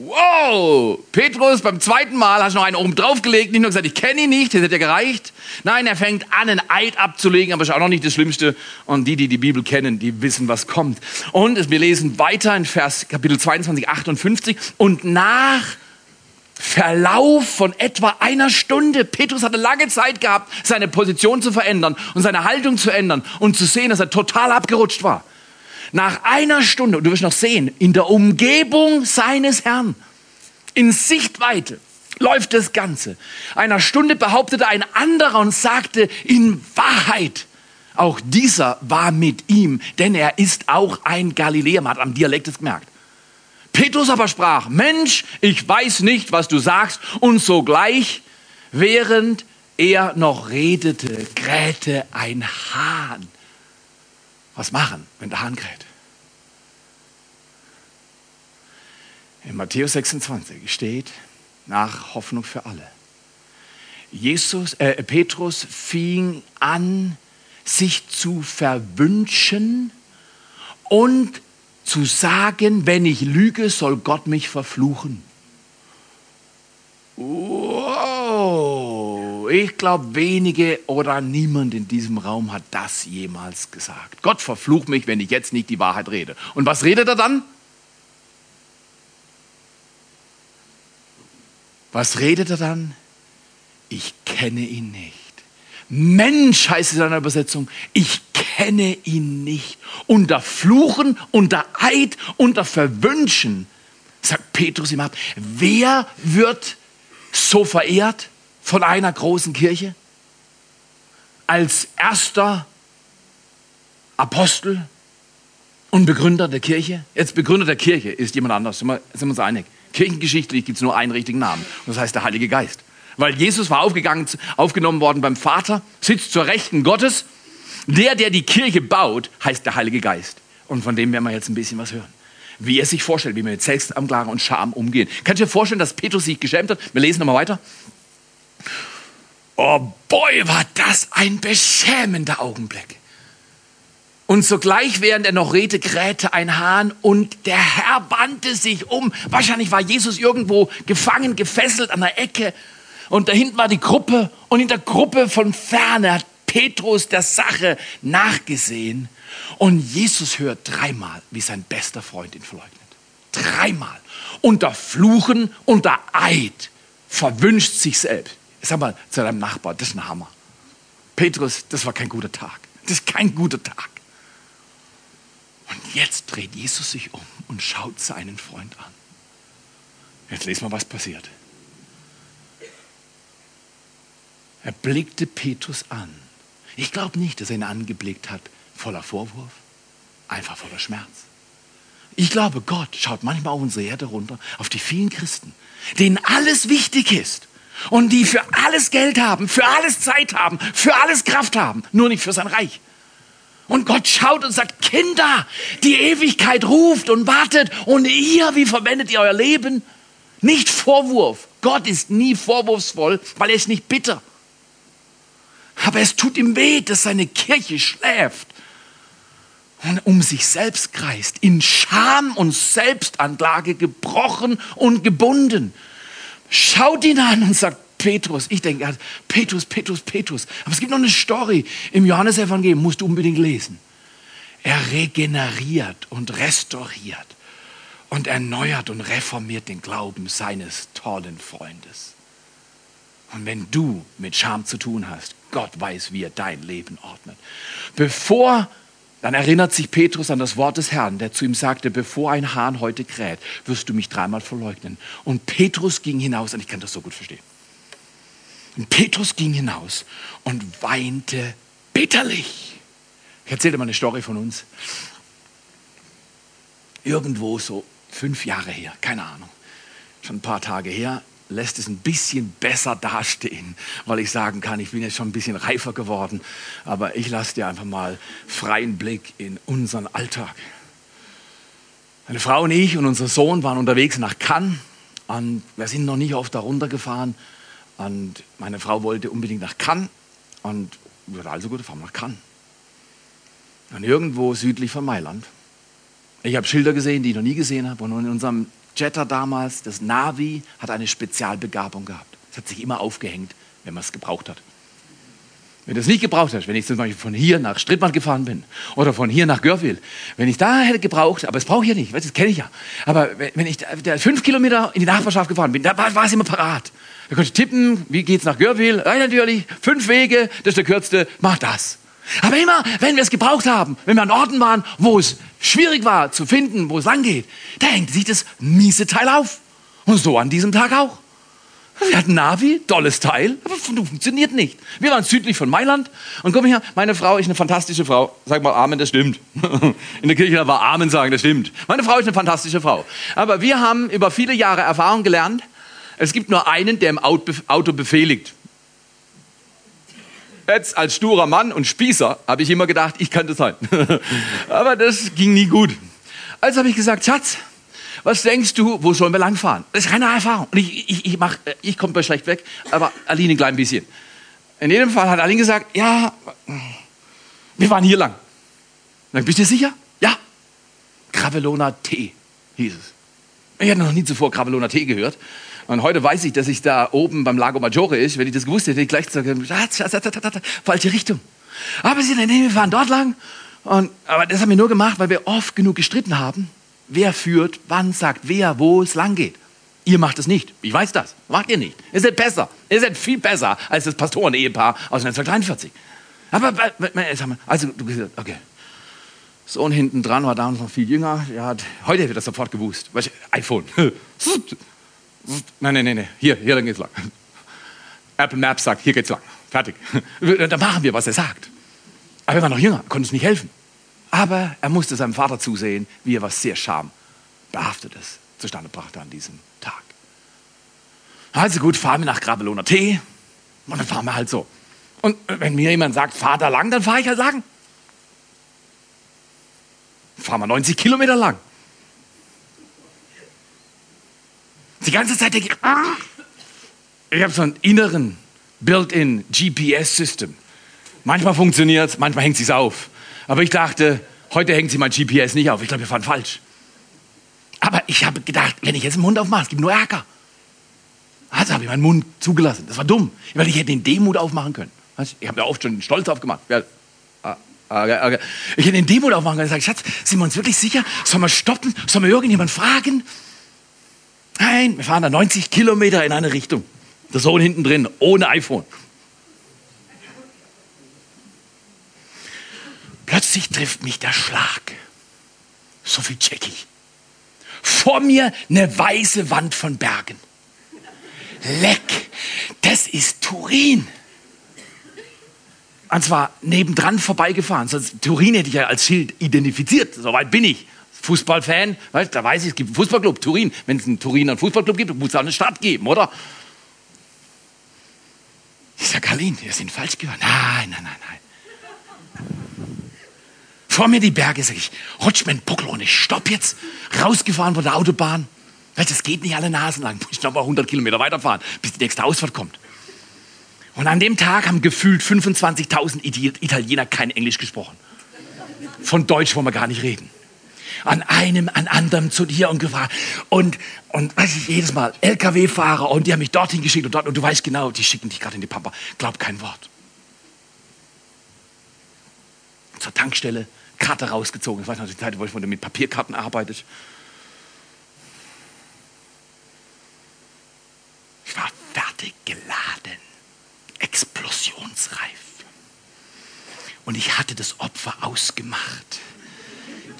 Speaker 1: Wow, Petrus, beim zweiten Mal hast du noch einen oben draufgelegt, nicht nur gesagt, ich kenne ihn nicht, das hätte ja gereicht. Nein, er fängt an, einen Eid abzulegen, aber ist auch noch nicht das Schlimmste. Und die, die die Bibel kennen, die wissen, was kommt. Und wir lesen weiter in Vers Kapitel 22, 58. Und nach Verlauf von etwa einer Stunde. Petrus hatte lange Zeit gehabt, seine Position zu verändern und seine Haltung zu ändern und zu sehen, dass er total abgerutscht war. Nach einer Stunde, und du wirst noch sehen, in der Umgebung seines Herrn, in Sichtweite, läuft das Ganze. Einer Stunde behauptete ein anderer und sagte in Wahrheit, auch dieser war mit ihm, denn er ist auch ein Galiläer. Man hat am Dialekt es gemerkt. Petrus aber sprach, Mensch, ich weiß nicht, was du sagst. Und sogleich, während er noch redete, krähte ein Hahn. Was machen, wenn der Hahn kräht? In Matthäus 26 steht, nach Hoffnung für alle. Jesus, äh, Petrus fing an, sich zu verwünschen und zu sagen, wenn ich lüge, soll Gott mich verfluchen. Wow, ich glaube, wenige oder niemand in diesem Raum hat das jemals gesagt. Gott verflucht mich, wenn ich jetzt nicht die Wahrheit rede. Und was redet er dann? Was redet er dann? Ich kenne ihn nicht. Mensch heißt es in einer Übersetzung, ich kenne ihn nicht. Unter Fluchen, unter Eid, unter Verwünschen, sagt Petrus ihm ab, wer wird so verehrt von einer großen Kirche? Als erster Apostel und Begründer der Kirche? Jetzt Begründer der Kirche ist jemand anders, sind wir, sind wir uns einig. Kirchengeschichtlich gibt es nur einen richtigen Namen, und das heißt der Heilige Geist. Weil Jesus war aufgegangen, aufgenommen worden beim Vater, sitzt zur Rechten Gottes. Der, der die Kirche baut, heißt der Heilige Geist. Und von dem werden wir jetzt ein bisschen was hören. Wie er sich vorstellt, wie wir mit Selbstanklage und Scham umgehen. Kannst du dir vorstellen, dass Petrus sich geschämt hat? Wir lesen nochmal weiter. Oh boy, war das ein beschämender Augenblick. Und sogleich, während er noch redete, krähte ein Hahn und der Herr wandte sich um. Wahrscheinlich war Jesus irgendwo gefangen, gefesselt an der Ecke und da hinten war die Gruppe und in der Gruppe von ferne hat Petrus der Sache nachgesehen und Jesus hört dreimal, wie sein bester Freund ihn verleugnet. Dreimal. Unter Fluchen, unter Eid verwünscht sich selbst. Sag mal zu deinem Nachbar, das ist ein Hammer. Petrus, das war kein guter Tag. Das ist kein guter Tag. Und jetzt dreht Jesus sich um und schaut seinen Freund an. Jetzt lesen wir, was passiert. Er blickte Petrus an. Ich glaube nicht, dass er ihn angeblickt hat voller Vorwurf, einfach voller Schmerz. Ich glaube, Gott schaut manchmal auf unsere Erde runter, auf die vielen Christen, denen alles wichtig ist und die für alles Geld haben, für alles Zeit haben, für alles Kraft haben, nur nicht für sein Reich. Und Gott schaut und sagt, Kinder, die Ewigkeit ruft und wartet und ihr, wie verwendet ihr euer Leben? Nicht Vorwurf. Gott ist nie vorwurfsvoll, weil er ist nicht bitter. Aber es tut ihm weh, dass seine Kirche schläft und um sich selbst kreist, in Scham und Selbstanklage gebrochen und gebunden. Schaut ihn an und sagt, Petrus, ich denke, Petrus, Petrus, Petrus. Aber es gibt noch eine Story im Johannesevangelium, musst du unbedingt lesen. Er regeneriert und restauriert und erneuert und reformiert den Glauben seines tollen Freundes. Und wenn du mit Scham zu tun hast, Gott weiß, wie er dein Leben ordnet. Bevor dann erinnert sich Petrus an das Wort des Herrn, der zu ihm sagte, bevor ein Hahn heute kräht, wirst du mich dreimal verleugnen. Und Petrus ging hinaus, und ich kann das so gut verstehen. Und Petrus ging hinaus und weinte bitterlich. Ich erzähle mal eine Story von uns. Irgendwo so fünf Jahre her, keine Ahnung, schon ein paar Tage her, lässt es ein bisschen besser dastehen, weil ich sagen kann, ich bin jetzt schon ein bisschen reifer geworden, aber ich lasse dir einfach mal freien Blick in unseren Alltag. Meine Frau und ich und unser Sohn waren unterwegs nach Cannes und wir sind noch nicht oft da runtergefahren und meine Frau wollte unbedingt nach Cannes und wir waren also gut, fahren nach Cannes. Und irgendwo südlich von Mailand. Ich habe Schilder gesehen, die ich noch nie gesehen habe und in unserem Jetta damals, das Navi, hat eine Spezialbegabung gehabt. Es hat sich immer aufgehängt, wenn man es gebraucht hat. Wenn du es nicht gebraucht hast, wenn ich zum Beispiel von hier nach Strittmann gefahren bin oder von hier nach Görwil, wenn ich da hätte gebraucht, aber das brauche ich ja nicht, das kenne ich ja. Aber wenn ich da fünf Kilometer in die Nachbarschaft gefahren bin, da war, war es immer parat. Da konnte ich tippen, wie geht es nach Görwil? Ja, natürlich, fünf Wege, das ist der kürzeste, mach das. Aber immer, wenn wir es gebraucht haben, wenn wir an Orten waren, wo es schwierig war zu finden, wo es lang geht, da hängt sich das miese Teil auf. Und so an diesem Tag auch. Wir hatten Navi, tolles Teil, aber funktioniert nicht. Wir waren südlich von Mailand und komm her, meine Frau ist eine fantastische Frau. Sag mal Amen, das stimmt. *laughs* In der Kirche war Amen sagen, das stimmt. Meine Frau ist eine fantastische Frau. Aber wir haben über viele Jahre Erfahrung gelernt, es gibt nur einen, der im Auto befehligt. Jetzt als sturer Mann und Spießer habe ich immer gedacht, ich das sein. *laughs* Aber das ging nie gut. Also habe ich gesagt, Schatz, was denkst du, wo sollen wir langfahren? Das ist keine Erfahrung. Und ich, ich, ich, ich komme bei schlecht weg, aber Aline ein klein bisschen. In jedem Fall hat Aline gesagt, ja, wir fahren hier lang. Dann, bist du sicher? Ja. Gravelona T hieß es. Ich hatte noch nie zuvor Gravelona T gehört. Und heute weiß ich, dass ich da oben beim Lago Maggiore ist. Wenn ich das gewusst hätte, hätte ich gleich gesagt, falsche Richtung. Aber sie, nee, wir fahren dort lang. Und, aber das haben wir nur gemacht, weil wir oft genug gestritten haben. Wer führt, wann sagt wer, wo es lang geht. Ihr macht es nicht. Ich weiß das. Macht ihr nicht. Ihr seid besser. Ihr seid viel besser als das Pastoren-Ehepaar aus 1943. Aber, also, du gesagt, okay. Sohn hinten dran war damals noch viel jünger. Er hat, heute hätte er das sofort gewusst. iPhone. *laughs* Nein, nein, nein. Hier, hier geht's lang. Apple Maps sagt, hier geht's lang. Fertig. Dann machen wir, was er sagt. Aber er war noch jünger, konnte uns nicht helfen. Aber er musste seinem Vater zusehen, wie er was sehr schambehaftetes zustande brachte an diesem Tag. Also gut, fahren wir nach Grabeloner Tee und dann fahren wir halt so. Und wenn mir jemand sagt, fahr da lang, dann fahre ich halt lang. Fahren wir 90 Kilometer lang. Die ganze Zeit denke ich, ah, ich habe so einen inneren built-in GPS-System. Manchmal funktioniert es, manchmal hängt sie auf. Aber ich dachte, heute hängt sie mein GPS nicht auf. Ich glaube, wir fahren falsch. Aber ich habe gedacht, wenn ich jetzt den Mund aufmache, es gibt nur Ärger. Also habe ich meinen Mund zugelassen. Das war dumm, weil ich hätte den Demut aufmachen können. Ich habe da oft schon den Stolz aufgemacht. Ja, ah, okay, okay. Ich hätte den Demut aufmachen können und gesagt, Schatz, sind wir uns wirklich sicher? Sollen wir stoppen? Sollen wir irgendjemanden fragen? Nein, wir fahren da 90 Kilometer in eine Richtung. Der Sohn hinten drin, ohne iPhone. Plötzlich trifft mich der Schlag. So viel check ich. Vor mir eine weiße Wand von Bergen. Leck, das ist Turin. Und zwar nebendran vorbeigefahren. Sonst Turin hätte ich ja als Schild identifiziert. Soweit bin ich. Fußballfan, weißt, da weiß ich, es gibt einen Fußballclub, Turin. Wenn es einen Turiner Fußballclub gibt, muss es auch eine Stadt geben, oder? Ich sage, Karlin, wir sind falsch gefahren. Nein, nein, nein, nein. Vor mir die Berge, sage ich, rutsch mir ein Buckel und ich stopp jetzt. Rausgefahren von der Autobahn. Weil das geht nicht alle Nasen lang. Muss ich noch mal 100 Kilometer weiterfahren, bis die nächste Ausfahrt kommt. Und an dem Tag haben gefühlt 25.000 Italiener kein Englisch gesprochen. Von Deutsch wollen wir gar nicht reden. An einem, an anderem zu dir und gefragt. Und, und weiß ich, jedes Mal LKW-Fahrer und die haben mich dorthin geschickt und dort. Und du weißt genau, die schicken dich gerade in die Pampa. Glaub kein Wort. Zur Tankstelle, Karte rausgezogen. Ich weiß noch die Zeit, wo ich mit Papierkarten arbeitet. Ich war fertig geladen, explosionsreif. Und ich hatte das Opfer ausgemacht.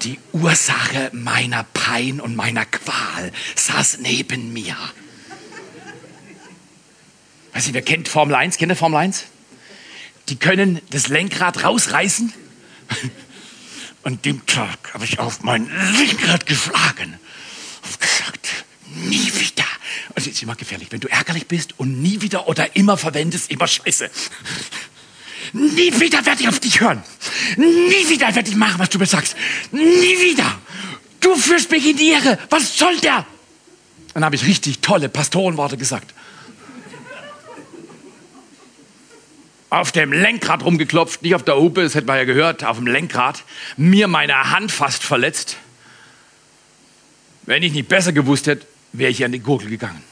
Speaker 1: Die Ursache meiner Pein und meiner Qual saß neben mir. Weiß ich, wer kennt Formel 1? Kennt ihr Formel 1? Die können das Lenkrad rausreißen. *laughs* Und dem Tag habe ich auf mein Lenkrad geschlagen und gesagt, nie wieder. Und es ist immer gefährlich, wenn du ärgerlich bist und nie wieder oder immer verwendest, immer scheiße. Nie wieder werde ich auf dich hören. Nie wieder werde ich machen, was du mir sagst. Nie wieder. Du führst mich in die Irre. Was soll der? Dann habe ich richtig tolle Pastorenworte gesagt. Auf dem Lenkrad rumgeklopft, nicht auf der Hupe, das hätten wir ja gehört, auf dem Lenkrad. Mir meine Hand fast verletzt. Wenn ich nicht besser gewusst hätte, wäre ich an die Gurgel gegangen.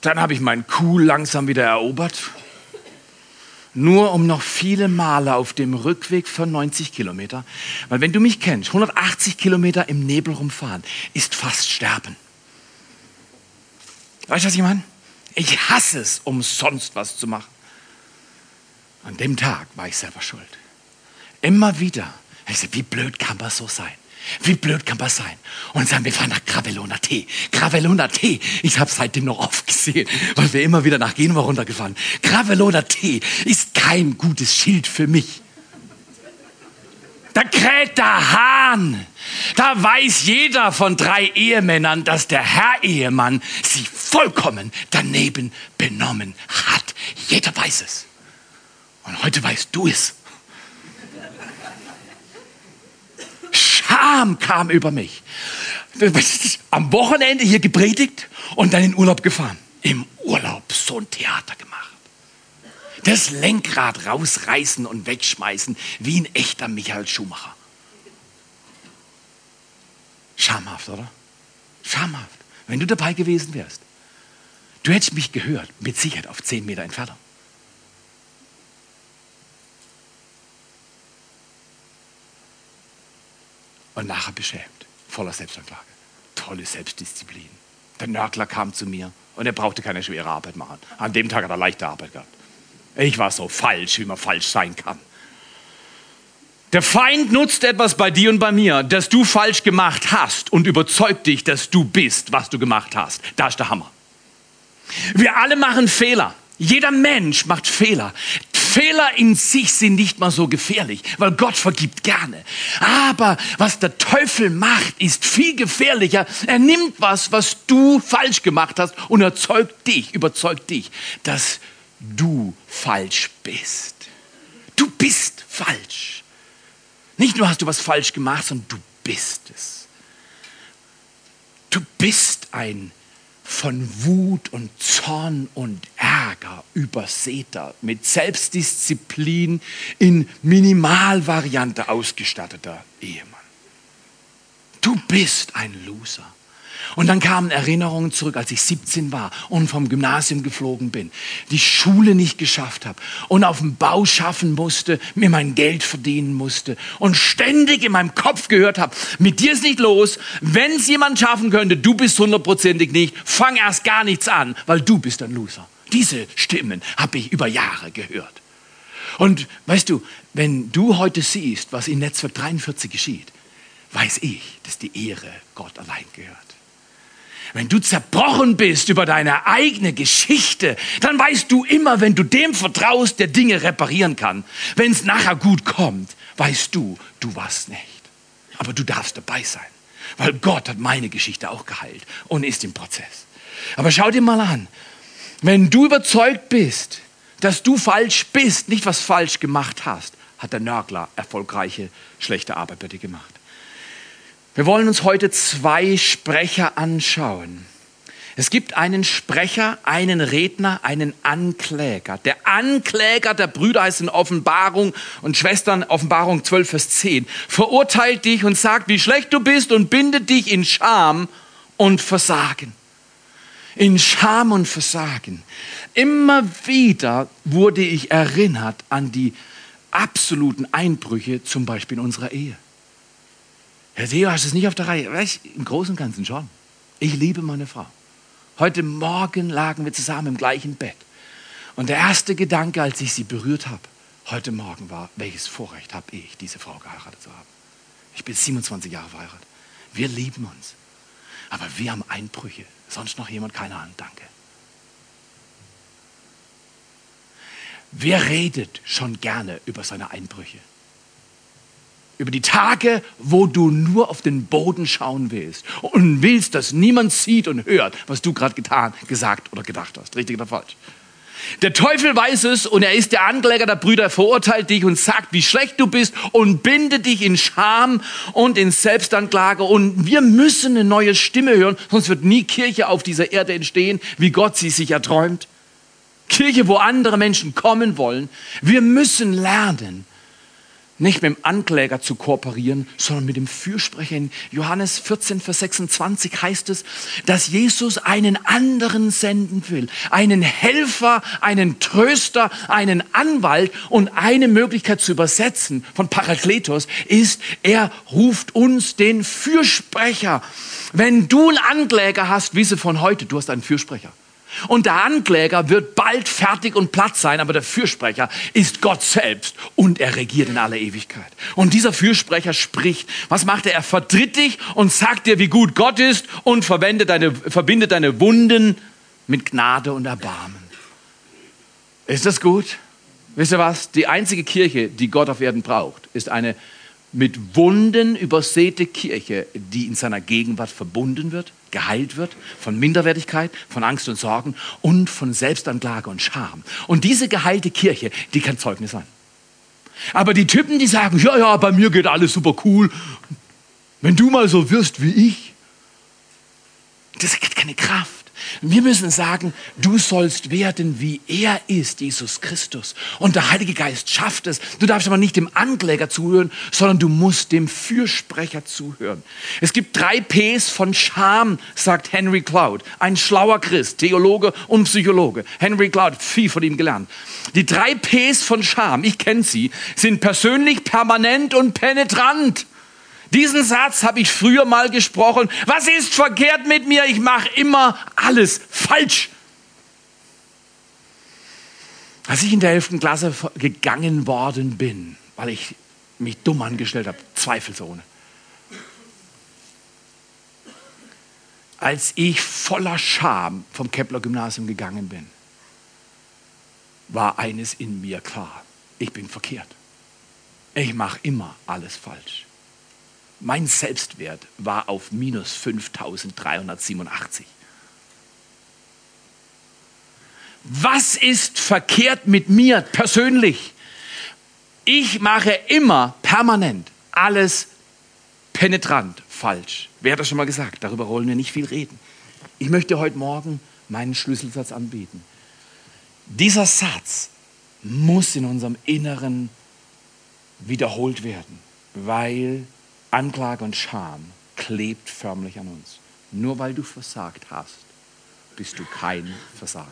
Speaker 1: Dann habe ich meinen Kuh langsam wieder erobert, nur um noch viele Male auf dem Rückweg von 90 Kilometer, weil wenn du mich kennst, 180 Kilometer im Nebel rumfahren, ist fast sterben. Weißt du, was ich meine? Ich hasse es, umsonst was zu machen. An dem Tag war ich selber schuld. Immer wieder. Ich sage, wie blöd kann man so sein? Wie blöd kann man sein? Und sagen, wir fahren nach Gravellona T. Gravellona T. Ich habe seitdem noch oft gesehen, weil wir immer wieder nach Genua runtergefahren. Gravellona T ist kein gutes Schild für mich. Da kräht der Hahn. Da weiß jeder von drei Ehemännern, dass der Herr Ehemann sich vollkommen daneben benommen hat. Jeder weiß es. Und heute weißt du es. Scham kam über mich. Am Wochenende hier gepredigt und dann in Urlaub gefahren. Im Urlaub so ein Theater gemacht. Das Lenkrad rausreißen und wegschmeißen wie ein echter Michael Schumacher. Schamhaft, oder? Schamhaft. Wenn du dabei gewesen wärst, du hättest mich gehört, mit Sicherheit auf zehn Meter Entfernung. Und nachher beschämt, voller Selbstanklage. Tolle Selbstdisziplin. Der Nörgler kam zu mir und er brauchte keine schwere Arbeit machen. An dem Tag hat er leichte Arbeit gehabt. Ich war so falsch, wie man falsch sein kann. Der Feind nutzt etwas bei dir und bei mir, das du falsch gemacht hast und überzeugt dich, dass du bist, was du gemacht hast. Da ist der Hammer. Wir alle machen Fehler. Jeder Mensch macht Fehler. Fehler in sich sind nicht mal so gefährlich, weil Gott vergibt gerne. Aber was der Teufel macht, ist viel gefährlicher. Er nimmt was, was du falsch gemacht hast und erzeugt dich, überzeugt dich, dass du falsch bist. Du bist falsch. Nicht nur hast du was falsch gemacht, sondern du bist es. Du bist ein von Wut und Zorn und Ärger übersäter, mit Selbstdisziplin in Minimalvariante ausgestatteter Ehemann. Du bist ein Loser. Und dann kamen Erinnerungen zurück, als ich 17 war und vom Gymnasium geflogen bin, die Schule nicht geschafft habe und auf dem Bau schaffen musste, mir mein Geld verdienen musste und ständig in meinem Kopf gehört habe, mit dir ist nicht los, wenn es jemand schaffen könnte, du bist hundertprozentig nicht, fang erst gar nichts an, weil du bist ein Loser. Diese Stimmen habe ich über Jahre gehört. Und weißt du, wenn du heute siehst, was in Netzwerk 43 geschieht, weiß ich, dass die Ehre Gott allein gehört. Wenn du zerbrochen bist über deine eigene Geschichte, dann weißt du immer, wenn du dem vertraust, der Dinge reparieren kann. Wenn es nachher gut kommt, weißt du, du warst nicht. Aber du darfst dabei sein, weil Gott hat meine Geschichte auch geheilt und ist im Prozess. Aber schau dir mal an, wenn du überzeugt bist, dass du falsch bist, nicht was falsch gemacht hast, hat der Nörgler erfolgreiche, schlechte Arbeit bei dir gemacht. Wir wollen uns heute zwei Sprecher anschauen. Es gibt einen Sprecher, einen Redner, einen Ankläger. Der Ankläger der Brüder heißt in Offenbarung und Schwestern Offenbarung 12, Vers 10. Verurteilt dich und sagt, wie schlecht du bist und bindet dich in Scham und Versagen. In Scham und Versagen. Immer wieder wurde ich erinnert an die absoluten Einbrüche, zum Beispiel in unserer Ehe. Herr Theo, hast du es nicht auf der Reihe? Weißt, Im Großen und Ganzen schon. Ich liebe meine Frau. Heute Morgen lagen wir zusammen im gleichen Bett. Und der erste Gedanke, als ich sie berührt habe, heute Morgen war, welches Vorrecht habe ich, diese Frau geheiratet zu haben. Ich bin 27 Jahre verheiratet. Wir lieben uns. Aber wir haben Einbrüche. Sonst noch jemand? Keine Ahnung. Danke. Wer redet schon gerne über seine Einbrüche? Über die Tage, wo du nur auf den Boden schauen willst und willst, dass niemand sieht und hört, was du gerade getan, gesagt oder gedacht hast. Richtig oder falsch? Der Teufel weiß es und er ist der Ankläger der Brüder, verurteilt dich und sagt, wie schlecht du bist und bindet dich in Scham und in Selbstanklage. Und wir müssen eine neue Stimme hören, sonst wird nie Kirche auf dieser Erde entstehen, wie Gott sie sich erträumt. Kirche, wo andere Menschen kommen wollen. Wir müssen lernen, nicht mit dem Ankläger zu kooperieren, sondern mit dem Fürsprecher. In Johannes 14, Vers 26 heißt es, dass Jesus einen anderen senden will. Einen Helfer, einen Tröster, einen Anwalt. Und eine Möglichkeit zu übersetzen von Parakletos ist, er ruft uns den Fürsprecher. Wenn du einen Ankläger hast, wisse von heute, du hast einen Fürsprecher. Und der Ankläger wird bald fertig und platt sein, aber der Fürsprecher ist Gott selbst und er regiert in aller Ewigkeit. Und dieser Fürsprecher spricht. Was macht er? Er vertritt dich und sagt dir, wie gut Gott ist und verwendet deine, verbindet deine Wunden mit Gnade und Erbarmen. Ist das gut? Wisst ihr was? Die einzige Kirche, die Gott auf Erden braucht, ist eine mit Wunden übersäte Kirche, die in seiner Gegenwart verbunden wird, geheilt wird von Minderwertigkeit, von Angst und Sorgen und von Selbstanklage und Scham. Und diese geheilte Kirche, die kann Zeugnis sein. Aber die Typen, die sagen, ja, ja, bei mir geht alles super cool, wenn du mal so wirst wie ich, das hat keine Kraft. Wir müssen sagen, du sollst werden, wie er ist, Jesus Christus. Und der Heilige Geist schafft es. Du darfst aber nicht dem Ankläger zuhören, sondern du musst dem Fürsprecher zuhören. Es gibt drei Ps von Scham, sagt Henry Cloud. Ein schlauer Christ, Theologe und Psychologe. Henry Cloud, viel von ihm gelernt. Die drei Ps von Scham, ich kenne sie, sind persönlich, permanent und penetrant. Diesen Satz habe ich früher mal gesprochen. Was ist verkehrt mit mir? Ich mache immer alles falsch. Als ich in der 11. Klasse gegangen worden bin, weil ich mich dumm angestellt habe, zweifelsohne. Als ich voller Scham vom Kepler Gymnasium gegangen bin, war eines in mir klar. Ich bin verkehrt. Ich mache immer alles falsch. Mein Selbstwert war auf minus 5387. Was ist verkehrt mit mir persönlich? Ich mache immer permanent alles penetrant falsch. Wer hat das schon mal gesagt? Darüber wollen wir nicht viel reden. Ich möchte heute Morgen meinen Schlüsselsatz anbieten. Dieser Satz muss in unserem Inneren wiederholt werden, weil Anklage und Scham klebt förmlich an uns. Nur weil du versagt hast, bist du kein Versager.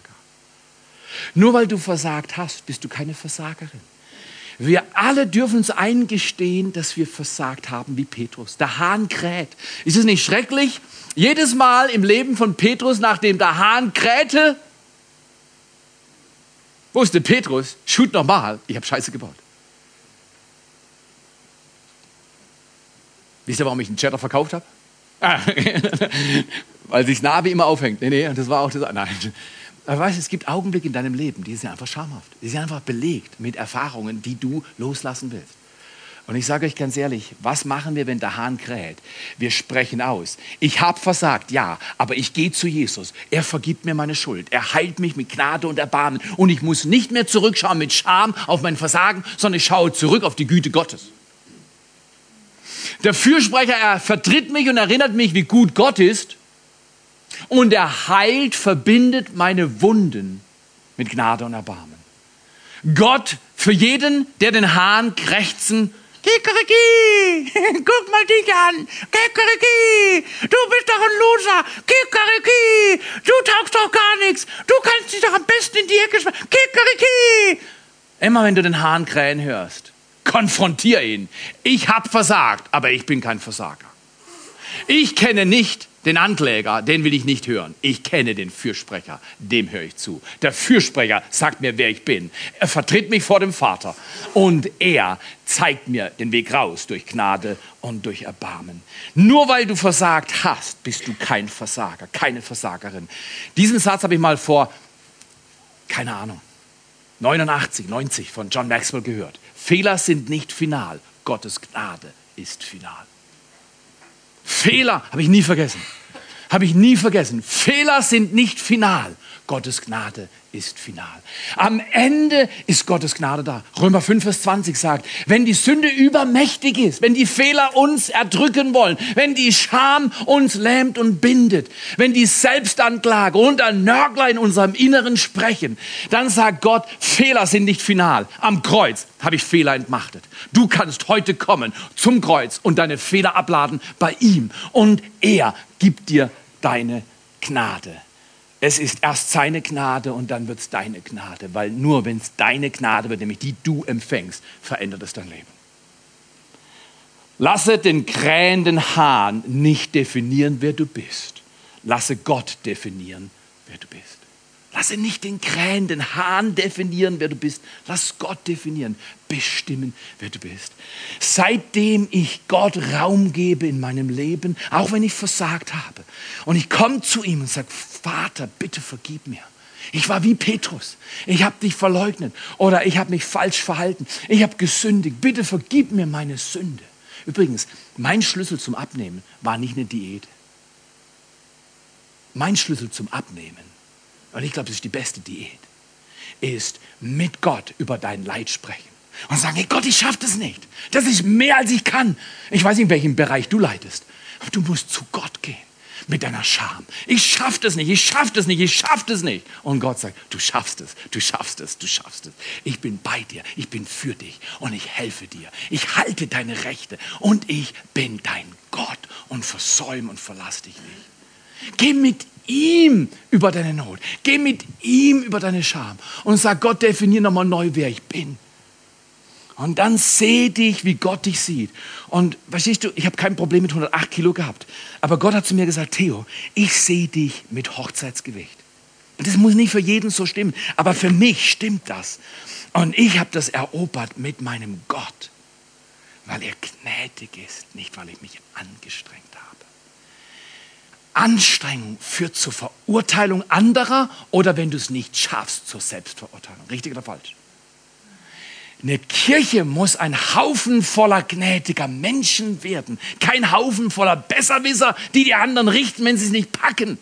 Speaker 1: Nur weil du versagt hast, bist du keine Versagerin. Wir alle dürfen uns eingestehen, dass wir versagt haben wie Petrus. Der Hahn kräht. Ist es nicht schrecklich? Jedes Mal im Leben von Petrus, nachdem der Hahn krähte, wusste Petrus, shoot nochmal, ich habe Scheiße gebaut. Wisst ihr, warum ich einen Cheddar verkauft habe? Ah, *laughs* weil sich Navi immer aufhängt. Nee, nee, das war auch das. Nein. Aber weißt du, es gibt Augenblicke in deinem Leben, die sind einfach schamhaft. Die sind einfach belegt mit Erfahrungen, die du loslassen willst. Und ich sage euch ganz ehrlich, was machen wir, wenn der Hahn kräht? Wir sprechen aus. Ich habe versagt, ja, aber ich gehe zu Jesus. Er vergibt mir meine Schuld. Er heilt mich mit Gnade und Erbarmen. Und ich muss nicht mehr zurückschauen mit Scham auf mein Versagen, sondern ich schaue zurück auf die Güte Gottes. Der Fürsprecher, er vertritt mich und erinnert mich, wie gut Gott ist. Und er heilt, verbindet meine Wunden mit Gnade und Erbarmen. Gott für jeden, der den Hahn krächzen Kikeriki, *laughs* guck mal dich an. Kikeriki, du bist doch ein Loser. Kikeriki, du taugst doch gar nichts. Du kannst dich doch am besten in die Ecke schmeißen. Kikeriki. Immer wenn du den Hahn krähen hörst, konfrontier ihn. Ich hab versagt, aber ich bin kein Versager. Ich kenne nicht den Ankläger, den will ich nicht hören. Ich kenne den Fürsprecher, dem höre ich zu. Der Fürsprecher sagt mir, wer ich bin. Er vertritt mich vor dem Vater und er zeigt mir den Weg raus durch Gnade und durch Erbarmen. Nur weil du versagt hast, bist du kein Versager, keine Versagerin. Diesen Satz habe ich mal vor, keine Ahnung, 89, 90 von John Maxwell gehört. Fehler sind nicht final, Gottes Gnade ist final. Fehler habe ich nie vergessen. Habe ich nie vergessen. Fehler sind nicht final. Gottes Gnade ist final. Am Ende ist Gottes Gnade da. Römer 5, Vers 20 sagt, wenn die Sünde übermächtig ist, wenn die Fehler uns erdrücken wollen, wenn die Scham uns lähmt und bindet, wenn die Selbstanklage und ein Nörgler in unserem Inneren sprechen, dann sagt Gott, Fehler sind nicht final. Am Kreuz habe ich Fehler entmachtet. Du kannst heute kommen zum Kreuz und deine Fehler abladen bei ihm und er gibt dir deine Gnade. Es ist erst seine Gnade und dann wird es deine Gnade, weil nur wenn es deine Gnade wird, nämlich die du empfängst, verändert es dein Leben. Lasse den krähenden Hahn nicht definieren, wer du bist. Lasse Gott definieren, wer du bist. Lasse nicht den krähenden Hahn definieren, wer du bist. Lass Gott definieren, bestimmen, wer du bist. Seitdem ich Gott Raum gebe in meinem Leben, auch wenn ich versagt habe, und ich komme zu ihm und sage, Vater, bitte vergib mir. Ich war wie Petrus. Ich habe dich verleugnet oder ich habe mich falsch verhalten. Ich habe gesündigt. Bitte vergib mir meine Sünde. Übrigens, mein Schlüssel zum Abnehmen war nicht eine Diät. Mein Schlüssel zum Abnehmen und ich glaube, das ist die beste Diät, ist mit Gott über dein Leid sprechen. Und sagen, hey Gott, ich schaffe das nicht. Das ist mehr, als ich kann. Ich weiß nicht, in welchem Bereich du leidest. Aber du musst zu Gott gehen mit deiner Scham. Ich schaffe das nicht, ich schaffe das nicht, ich schaffe das nicht. Und Gott sagt, du schaffst es, du schaffst es, du schaffst es. Ich bin bei dir, ich bin für dich und ich helfe dir. Ich halte deine Rechte und ich bin dein Gott und versäum und verlass dich nicht. Geh mit ihm über deine Not. Geh mit ihm über deine Scham und sag Gott, definier nochmal neu, wer ich bin. Und dann seh dich, wie Gott dich sieht. Und verstehst du, ich habe kein Problem mit 108 Kilo gehabt. Aber Gott hat zu mir gesagt, Theo, ich sehe dich mit Hochzeitsgewicht. Und das muss nicht für jeden so stimmen, aber für mich stimmt das. Und ich habe das erobert mit meinem Gott, weil er gnädig ist, nicht weil ich mich angestrengt habe. Anstrengung führt zur Verurteilung anderer oder wenn du es nicht schaffst, zur Selbstverurteilung. Richtig oder falsch? Eine Kirche muss ein Haufen voller gnädiger Menschen werden, kein Haufen voller Besserwisser, die die anderen richten, wenn sie es nicht packen.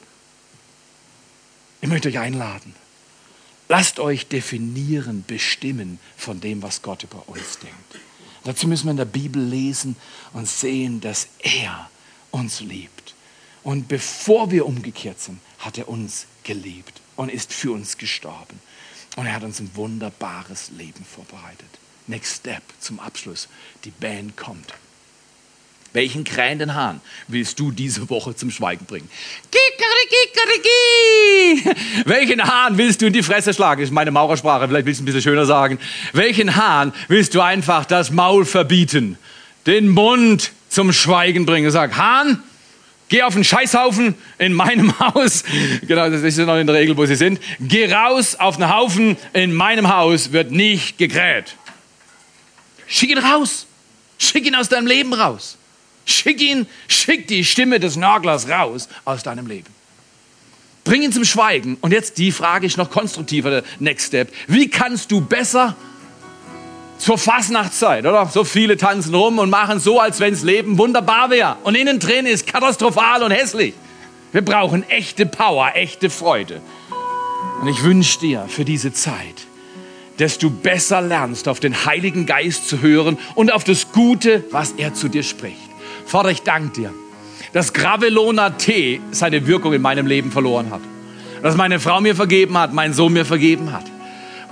Speaker 1: Ich möchte euch einladen. Lasst euch definieren, bestimmen von dem, was Gott über uns denkt. Dazu müssen wir in der Bibel lesen und sehen, dass er uns liebt und bevor wir umgekehrt sind, hat er uns geliebt und ist für uns gestorben. Und er hat uns ein wunderbares Leben vorbereitet. Next Step zum Abschluss. Die Band kommt. Welchen krähenden Hahn willst du diese Woche zum Schweigen bringen? Welchen Hahn willst du in die Fresse schlagen? Das ist meine Maurersprache, vielleicht willst du ein bisschen schöner sagen. Welchen Hahn willst du einfach das Maul verbieten? Den Mund zum Schweigen bringen. Sag, Hahn, Geh auf den Scheißhaufen in meinem *laughs* Haus. Genau, das ist noch in der Regel, wo sie sind. Geh raus auf den Haufen in meinem Haus wird nicht gegräht. Schick ihn raus. Schick ihn aus deinem Leben raus. Schick ihn, schick die Stimme des Nörglers raus aus deinem Leben. Bring ihn zum Schweigen. Und jetzt die Frage ist noch konstruktiver, der Next Step. Wie kannst du besser zur Fastnachtzeit, oder? So viele tanzen rum und machen so, als wenn das Leben wunderbar wäre. Und innen drin ist katastrophal und hässlich. Wir brauchen echte Power, echte Freude. Und ich wünsche dir für diese Zeit, dass du besser lernst, auf den Heiligen Geist zu hören und auf das Gute, was er zu dir spricht. Vater, ich danke dir, dass Gravelona Tee seine Wirkung in meinem Leben verloren hat. Dass meine Frau mir vergeben hat, mein Sohn mir vergeben hat.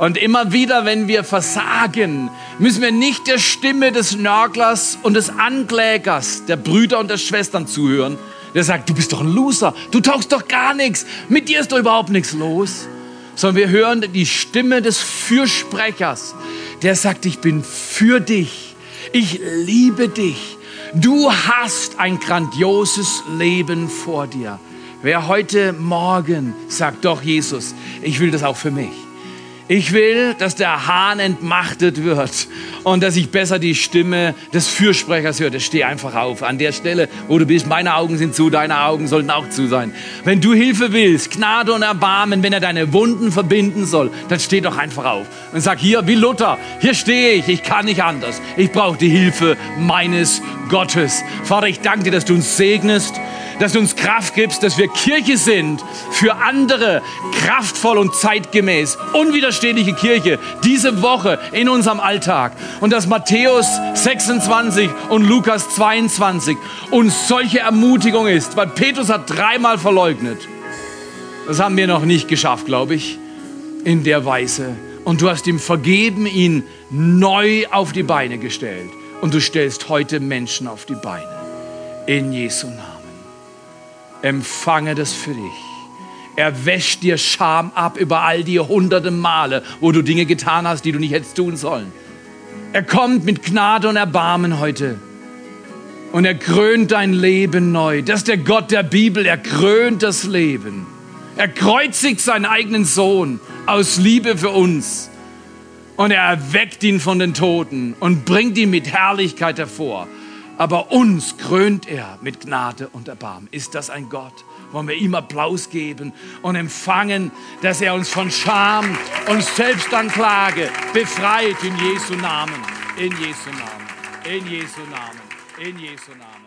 Speaker 1: Und immer wieder, wenn wir versagen, müssen wir nicht der Stimme des Nörglers und des Anklägers, der Brüder und der Schwestern zuhören, der sagt, du bist doch ein Loser, du taugst doch gar nichts, mit dir ist doch überhaupt nichts los, sondern wir hören die Stimme des Fürsprechers, der sagt, ich bin für dich, ich liebe dich, du hast ein grandioses Leben vor dir. Wer heute Morgen sagt, doch Jesus, ich will das auch für mich ich will, dass der Hahn entmachtet wird und dass ich besser die Stimme des Fürsprechers höre. Steh einfach auf. An der Stelle, wo du bist, meine Augen sind zu, deine Augen sollten auch zu sein. Wenn du Hilfe willst, Gnade und Erbarmen, wenn er deine Wunden verbinden soll, dann steh doch einfach auf und sag hier, wie Luther, hier stehe ich, ich kann nicht anders. Ich brauche die Hilfe meines Gottes. Vater, ich danke dir, dass du uns segnest dass du uns Kraft gibst, dass wir Kirche sind für andere, kraftvoll und zeitgemäß, unwiderstehliche Kirche diese Woche in unserem Alltag. Und dass Matthäus 26 und Lukas 22 uns solche Ermutigung ist, weil Petrus hat dreimal verleugnet. Das haben wir noch nicht geschafft, glaube ich, in der Weise. Und du hast ihm vergeben, ihn neu auf die Beine gestellt. Und du stellst heute Menschen auf die Beine. In Jesu Namen empfange das für dich. Er wäscht dir Scham ab über all die hunderte Male, wo du Dinge getan hast, die du nicht hättest tun sollen. Er kommt mit Gnade und Erbarmen heute. Und er krönt dein Leben neu. Das ist der Gott der Bibel. Er krönt das Leben. Er kreuzigt seinen eigenen Sohn aus Liebe für uns. Und er erweckt ihn von den Toten und bringt ihn mit Herrlichkeit hervor aber uns krönt er mit Gnade und Erbarmen. Ist das ein Gott? Wollen wir ihm Applaus geben und empfangen, dass er uns von Scham und Selbstanklage befreit in Jesu Namen. In Jesu Namen. In Jesu Namen. In Jesu Namen. Amen.